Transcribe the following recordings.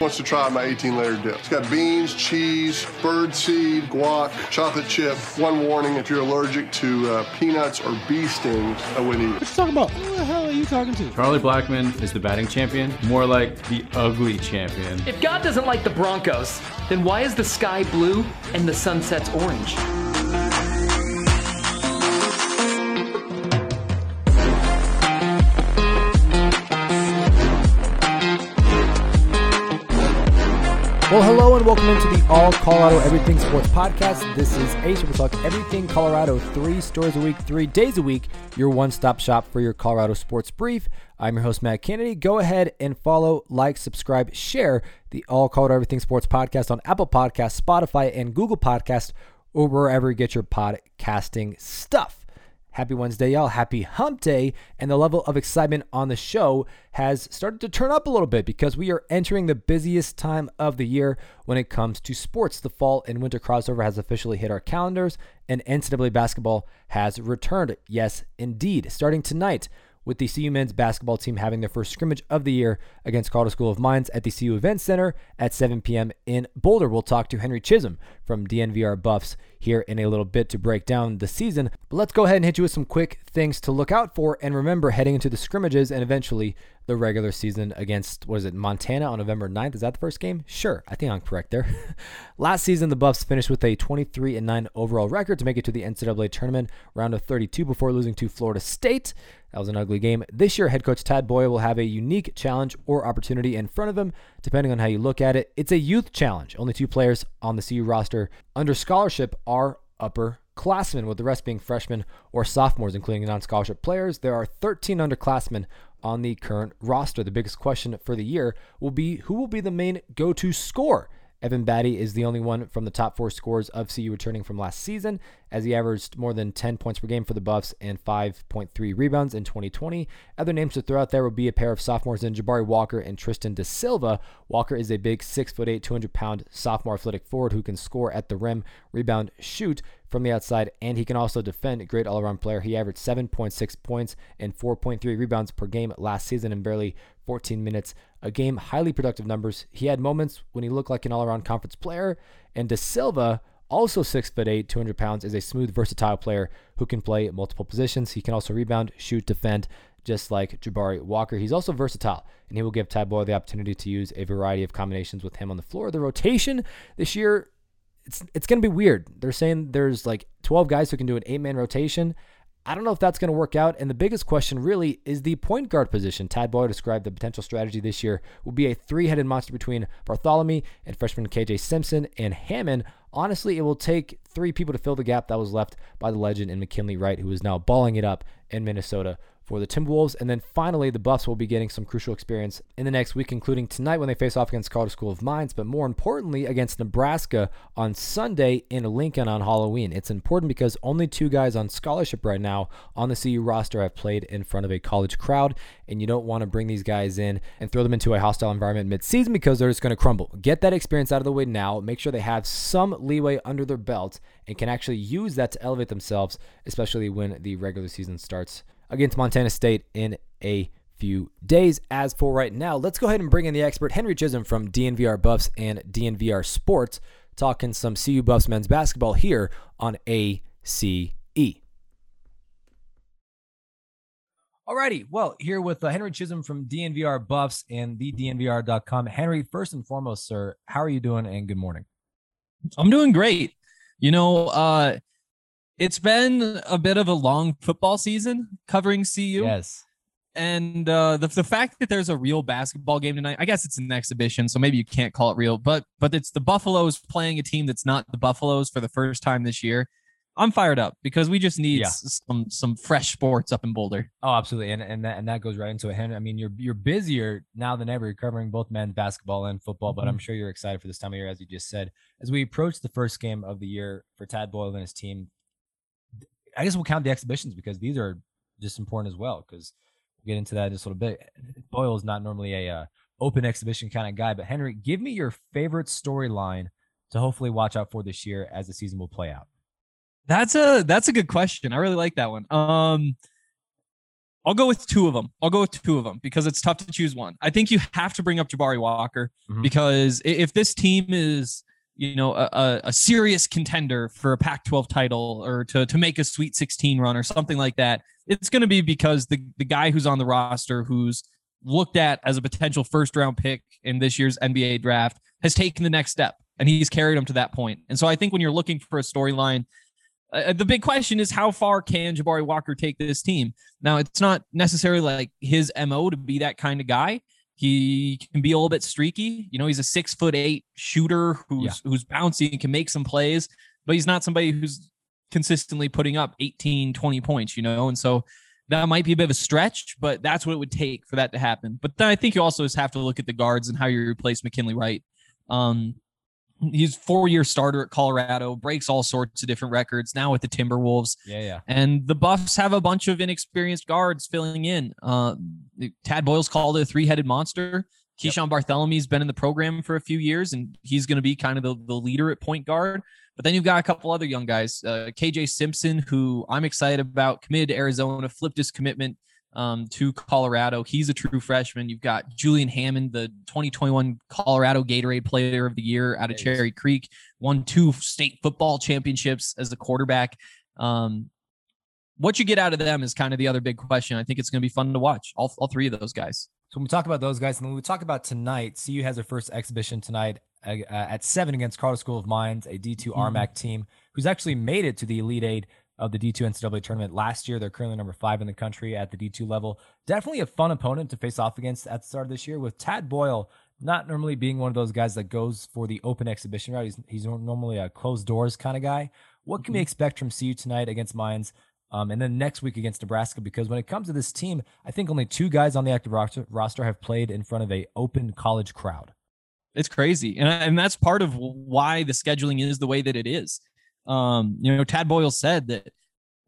Wants to try my 18 layer dip. It's got beans, cheese, bird seed, guac, chocolate chip. One warning if you're allergic to uh, peanuts or bee stings, I wouldn't eat it. What you talking about? Who the hell are you talking to? Charlie Blackmon is the batting champion, more like the ugly champion. If God doesn't like the Broncos, then why is the sky blue and the sunset's orange? Well, hello and welcome into the All Colorado Everything Sports Podcast. This is Asia. We talk everything Colorado, three stories a week, three days a week. Your one-stop shop for your Colorado sports brief. I'm your host Matt Kennedy. Go ahead and follow, like, subscribe, share the All Colorado Everything Sports Podcast on Apple Podcasts, Spotify, and Google Podcast, or wherever you get your podcasting stuff. Happy Wednesday, y'all. Happy hump day. And the level of excitement on the show has started to turn up a little bit because we are entering the busiest time of the year when it comes to sports. The fall and winter crossover has officially hit our calendars, and NCAA basketball has returned. Yes, indeed. Starting tonight, with the CU men's basketball team having their first scrimmage of the year against Colorado School of Mines at the CU Event Center at 7 p.m. in Boulder. We'll talk to Henry Chisholm from DNVR Buffs here in a little bit to break down the season. But let's go ahead and hit you with some quick things to look out for. And remember, heading into the scrimmages and eventually the regular season against, what is it, Montana on November 9th? Is that the first game? Sure. I think I'm correct there. Last season, the Buffs finished with a 23 and 9 overall record to make it to the NCAA tournament round of 32 before losing to Florida State. That was an ugly game. This year, head coach Tad Boyle will have a unique challenge or opportunity in front of him, depending on how you look at it. It's a youth challenge. Only two players on the CU roster under scholarship are upperclassmen, with the rest being freshmen or sophomores, including non scholarship players. There are 13 underclassmen on the current roster. The biggest question for the year will be who will be the main go to scorer Evan Battey is the only one from the top four scores of CU returning from last season, as he averaged more than 10 points per game for the Buffs and 5.3 rebounds in 2020. Other names to throw out there would be a pair of sophomores in Jabari Walker and Tristan Da Silva. Walker is a big 6'8, 200 pound sophomore athletic forward who can score at the rim, rebound, shoot from the outside, and he can also defend. A great all around player. He averaged 7.6 points and 4.3 rebounds per game last season in barely 14 minutes a game. Highly productive numbers. He had moments when he looked like an all around conference player. And Da Silva, also 6'8, 200 pounds, is a smooth, versatile player who can play multiple positions. He can also rebound, shoot, defend, just like Jabari Walker. He's also versatile, and he will give Tad Boyle the opportunity to use a variety of combinations with him on the floor. The rotation this year, it's it's going to be weird. They're saying there's like 12 guys who can do an eight man rotation. I don't know if that's going to work out. And the biggest question really is the point guard position. Tad Boyle described the potential strategy this year will be a three headed monster between Barthelemy and freshman KJ Simpson and Hammond. Honestly, it will take three people to fill the gap that was left by the legend in McKinley Wright, who is now balling it up in Minnesota for the Timberwolves. And then finally, the Buffs will be getting some crucial experience in the next week, including tonight when they face off against Colorado School of Mines, but more importantly, against Nebraska on Sunday in Lincoln on Halloween. It's important because only two guys on scholarship right now on the CU roster have played in front of a college crowd, and you don't want to bring these guys in and throw them into a hostile environment mid-season because they're just going to crumble. Get that experience out of the way now. Make sure they have some leeway under their belt and can actually use that to elevate themselves, especially when the regular season starts against Montana State in a few days. As for right now, let's go ahead and bring in the expert Henry Chisholm from DNVR Buffs and DNVR Sports, talking some CU Buffs men's basketball here on ACE. Alrighty, well, here with uh, Henry Chisholm from DNVR Buffs and thednvr.com. Henry, first and foremost, sir, how are you doing and good morning? I'm doing great. You know, uh, it's been a bit of a long football season covering CU. Yes. And uh, the, the fact that there's a real basketball game tonight, I guess it's an exhibition, so maybe you can't call it real, but but it's the Buffaloes playing a team that's not the Buffaloes for the first time this year. I'm fired up because we just need yeah. some some fresh sports up in Boulder. Oh, absolutely, and and that and that goes right into it. Henry, I mean, you're you're busier now than ever covering both men's basketball and football, but mm-hmm. I'm sure you're excited for this time of year, as you just said. As we approach the first game of the year for Tad Boyle and his team, I guess we'll count the exhibitions because these are just important as well. Because we'll get into that in just a little bit. Boyle is not normally a uh, open exhibition kind of guy, but Henry, give me your favorite storyline to hopefully watch out for this year as the season will play out. That's a that's a good question. I really like that one. Um, I'll go with two of them. I'll go with two of them because it's tough to choose one. I think you have to bring up Jabari Walker Mhm. because if this team is, you know, a, a, serious contender for a Pac-12 title or to to make a Sweet 16 run or something like that, it's going to be because the the guy who's on the roster who's looked at as a potential first round pick in this year's NBA draft has taken the next step and he's carried them to that point. And so I think when you're looking for a storyline, uh, the big question is how far can Jabari Walker take this team? Now, it's not necessarily like his MO to be that kind of guy. He can be a little bit streaky. You know, he's a six foot eight shooter who's who's bouncy and can make some plays, but he's not somebody who's consistently putting up 18, 20 points, you know? And so that might be a bit of a stretch, but that's what it would take for that to happen. But then I think you also just have to look at the guards and how you replace McKinley Wright. Um, he's four year starter at Colorado, breaks all sorts of different records now with the Timberwolves. Yeah, yeah. And the Buffs have a bunch of inexperienced guards filling in. Uh, Tad Boyle's called it a three headed monster. Keyshawn Barthelemy has been in the program for a few years, and he's going to be kind of the, the leader at point guard. But then you've got a couple other young guys. Uh, KJ Simpson, who I'm excited about, committed to Arizona, flipped his commitment um, to Colorado. He's a true freshman. You've got Julian Hammond, the 2021 Colorado Gatorade Player of the Year out of Nice. Cherry Creek, won two state football championships as a quarterback. Um, what you get out of them is kind of the other big question. I think it's going to be fun to watch all, all three of those guys. So when we talk about those guys, and when we talk about tonight, CU has their first exhibition tonight uh, uh, at seven against Colorado School of Mines, a D2 Mhm. RMAC team who's actually made it to the Elite Eight of the D2 NCAA tournament last year. They're currently number five in the country at the D2 level. Definitely a fun opponent to face off against at the start of this year with Tad Boyle not normally being one of those guys that goes for the open exhibition route. He's, he's normally a closed doors kind of guy. What can we expect from CU tonight against Mines? Um, and then next week against Nebraska, because when it comes to this team, I think only two guys on the active roster, roster have played in front of a open college crowd. It's crazy, and and that's part of why the scheduling is the way that it is. Um, you know, Tad Boyle said that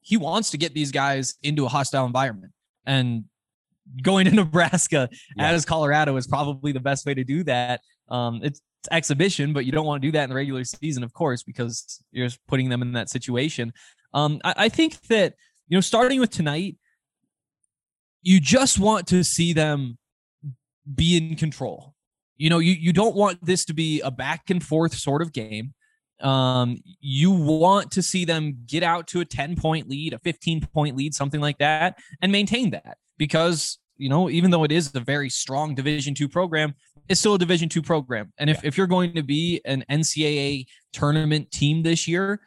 he wants to get these guys into a hostile environment, and going to Nebraska Yeah. as Colorado is probably the best way to do that. Um, it's, it's exhibition, but you don't want to do that in the regular season, of course, because you're putting them in that situation. Um, I, I think that you know, starting with tonight, you just want to see them be in control. You know, you, you don't want this to be a back and forth sort of game. Um, you want to see them get out to a 10 point lead, a 15 point lead, something like that, and maintain that because, you know, even though it is a very strong Division two program, it's still a Division two program. And if, if you're going to be an NCAA tournament team this year,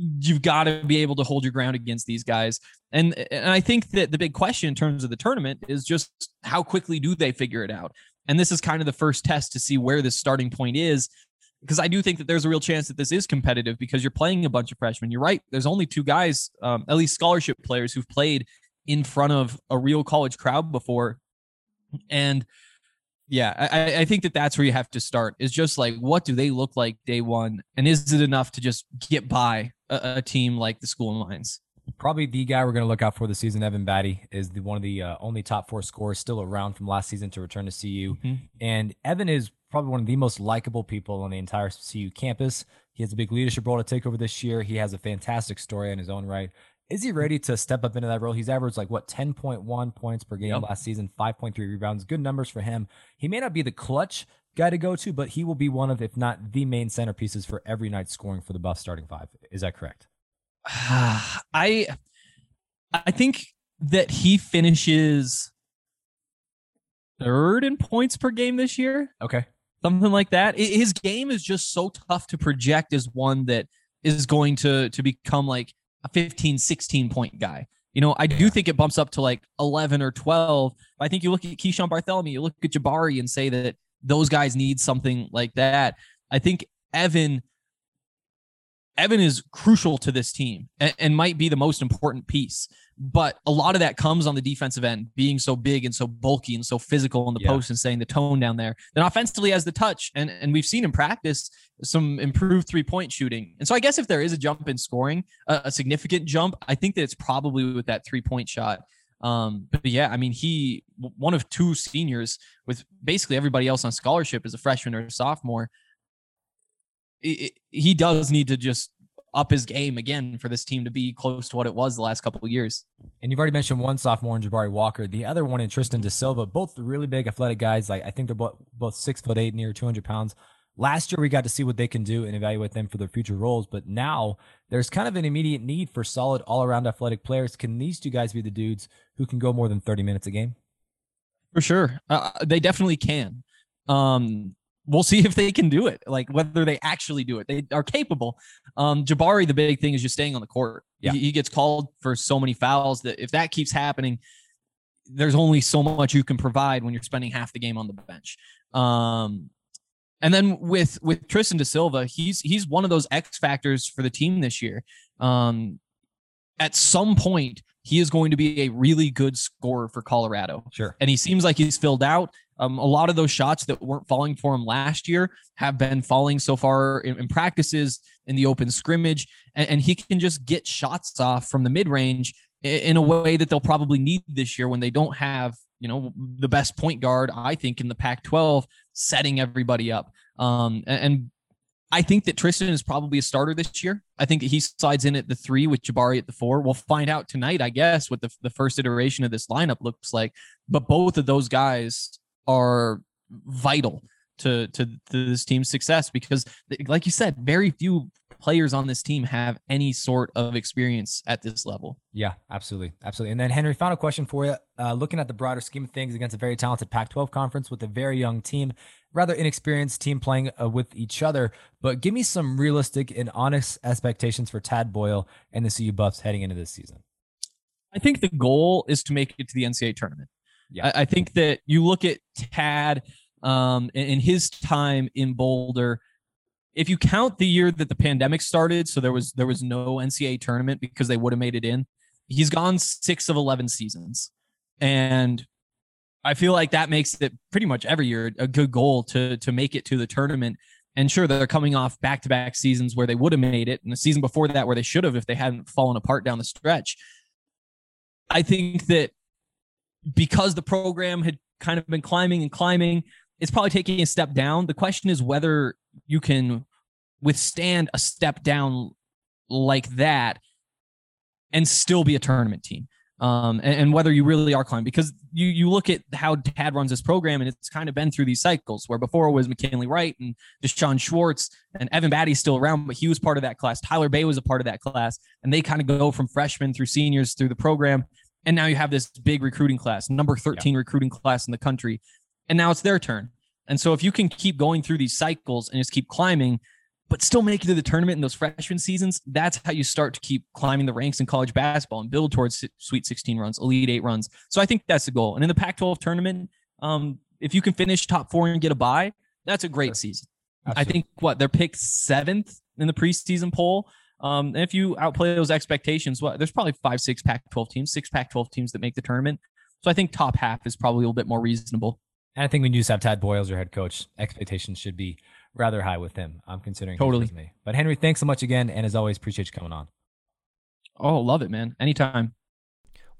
you've got to be able to hold your ground against these guys. And and I think that the big question in terms of the tournament is just how quickly do they figure it out? And this is kind of the first test to see where this starting point is. Because I do think that there's a real chance that this is competitive because you're playing a bunch of freshmen. You're right. There's only two guys, um, at least scholarship players, who've played in front of a real college crowd before. And yeah, I, I think that that's where you have to start is just like, what do they look like day one? And is it enough to just get by a, a team like the School of Mines? Probably the guy we're going to look out for this season, Evan Battey, is the one of the uh, only top four scorers still around from last season to return to CU. Mhm. And Evan is probably one of the most likable people on the entire CU campus. He has a big leadership role to take over this year. He has a fantastic story in his own right. Is he ready to step up into that role? He's averaged like what 10.1 points per game Yep. last season, 5.3 rebounds. Good numbers for him. He may not be the clutch guy to go to, but he will be one of, if not the main centerpieces for every night scoring for the Buff starting five. Is that correct? I I think that he finishes third in points per game this year, Okay. something like that. His game is just so tough to project as one that is going to to become like a 15 16 point guy. You know, I do think it bumps up to like 11 or 12. I think you look at Keyshawn Barthelemy, you look at Jabari and say that those guys need something like that. I think Evan Evan is crucial to this team and, and might be the most important piece. But a lot of that comes on the defensive end, being so big and so bulky and so physical in the Yeah. post and setting the tone down there. Then offensively has the touch, and and we've seen in practice some improved three point shooting. And so I guess if there is a jump in scoring, a, a significant jump, I think that it's probably with that three point shot. Um, but yeah, I mean, he one of two seniors with basically everybody else on scholarship as a freshman or a sophomore. He does need to just up his game again for this team to be close to what it was the last couple of years. And you've already mentioned one sophomore in Jabari Walker, the other one in Tristan Da Silva, both really big athletic guys. Like I think they're both both six foot eight, near 200 pounds. Last year we got to see what they can do and evaluate them for their future roles, but now there's kind of an immediate need for solid all around athletic players. Can these two guys be the dudes who can go more than 30 minutes a game? For sure, uh, they definitely can. Um, we'll see if they can do it. Like whether they actually do it, they are capable. Um, Jabari, the big thing is just staying on the court. Yeah. He, he gets called for so many fouls that if that keeps happening, there's only so much you can provide when you're spending half the game on the bench. Um, and then with with Tristan Da Silva, he's he's one of those X factors for the team this year. Um, at some point, he is going to be a really good scorer for Colorado. Sure. And he seems like he's filled out. Um, a lot of those shots that weren't falling for him last year have been falling so far in, in practices in the open scrimmage, and, and, he can just get shots off from the mid range in, a way that they'll probably need this year when they don't have you know the best point guard I think in the Pac-12 setting everybody up. Um, and, I think that Tristan is probably a starter this year. I think that he slides in at the three with Jabari at the four. We'll find out tonight, I guess, what the, the first iteration of this lineup looks like. But both of those guys are vital to, to, to this team's success because, like you said, very few players on this team have any sort of experience at this level. Yeah, absolutely. Absolutely. And then, Henry, final question for you. Uh, looking at the broader scheme of things against a very talented Pac 12 conference with a very young team, rather inexperienced team playing uh, with each other, but give me some realistic and honest expectations for Tad Boyle and the CU Buffs heading into this season. I think the goal is to make it to the NCAA tournament. Yeah. I, I think that you look at Tad um, in his time in Boulder. If you count the year that the pandemic started, so there was there was no NCAA tournament because they would have made it in. He's gone six of eleven seasons, and I feel like that makes it pretty much every year a good goal to to make it to the tournament. And sure, they're coming off back to back seasons where they would have made it, and the season before that where they should have if they hadn't fallen apart down the stretch. I think that because the program had kind of been climbing and climbing, it's probably taking a step down. The question is whether you can withstand a step down like that and still be a tournament team. Um, and, and, whether you really are climbing because you you look at how Tad runs this program and it's kind of been through these cycles where before it was McKinley Wright and D'Shawn Schwartz and Evan Battey's still around, but he was part of that class. Tyler Bey was a part of that class, and they kind of go from freshmen through seniors through the program. And now you have this big recruiting class, number 13 yeah. recruiting class in the country. And now it's their turn. And so if you can keep going through these cycles and just keep climbing, but still make it to the tournament in those freshman seasons, that's how you start to keep climbing the ranks in college basketball and build towards Sweet 16 runs, Elite Eight runs. So I think that's the goal. And in the Pac 12 tournament, um, if you can finish top four and get a bye, that's a great sure. season. Absolutely. I think what they're picked seventh in the preseason poll. Um, and if you outplay those expectations, what there's probably five, six Pac-12 teams, six Pac-12 teams that make the tournament. So I think top half is probably a little bit more reasonable. And I think when you just have Tad Boyle as your head coach, expectations should be rather high with him. I'm considering totally. me. But Henry, thanks so much again, and as always, appreciate you coming on. Oh, love it, man. Anytime.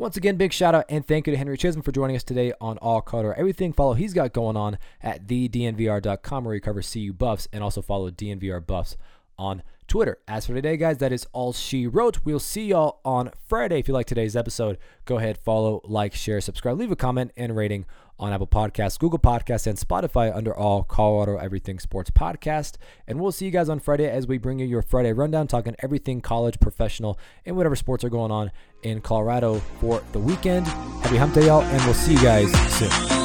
Once again, big shout out and thank you to Henry Chisholm for joining us today on All Color. Everything follow he's got going on at thednvr.com where he covers CU Buffs and also follow DNVR Buffs on Twitter. As for today, guys, that is all she wrote. We'll see y'all on Friday. If you like today's episode, go ahead, follow, like, share, subscribe, leave a comment and rating on Apple Podcasts, Google Podcasts, and Spotify under all Colorado Everything Sports Podcast. And we'll see you guys on Friday as we bring you your Friday rundown, talking everything college, professional, and whatever sports are going on in Colorado for the weekend. Happy hump day, y'all, and we'll see you guys soon.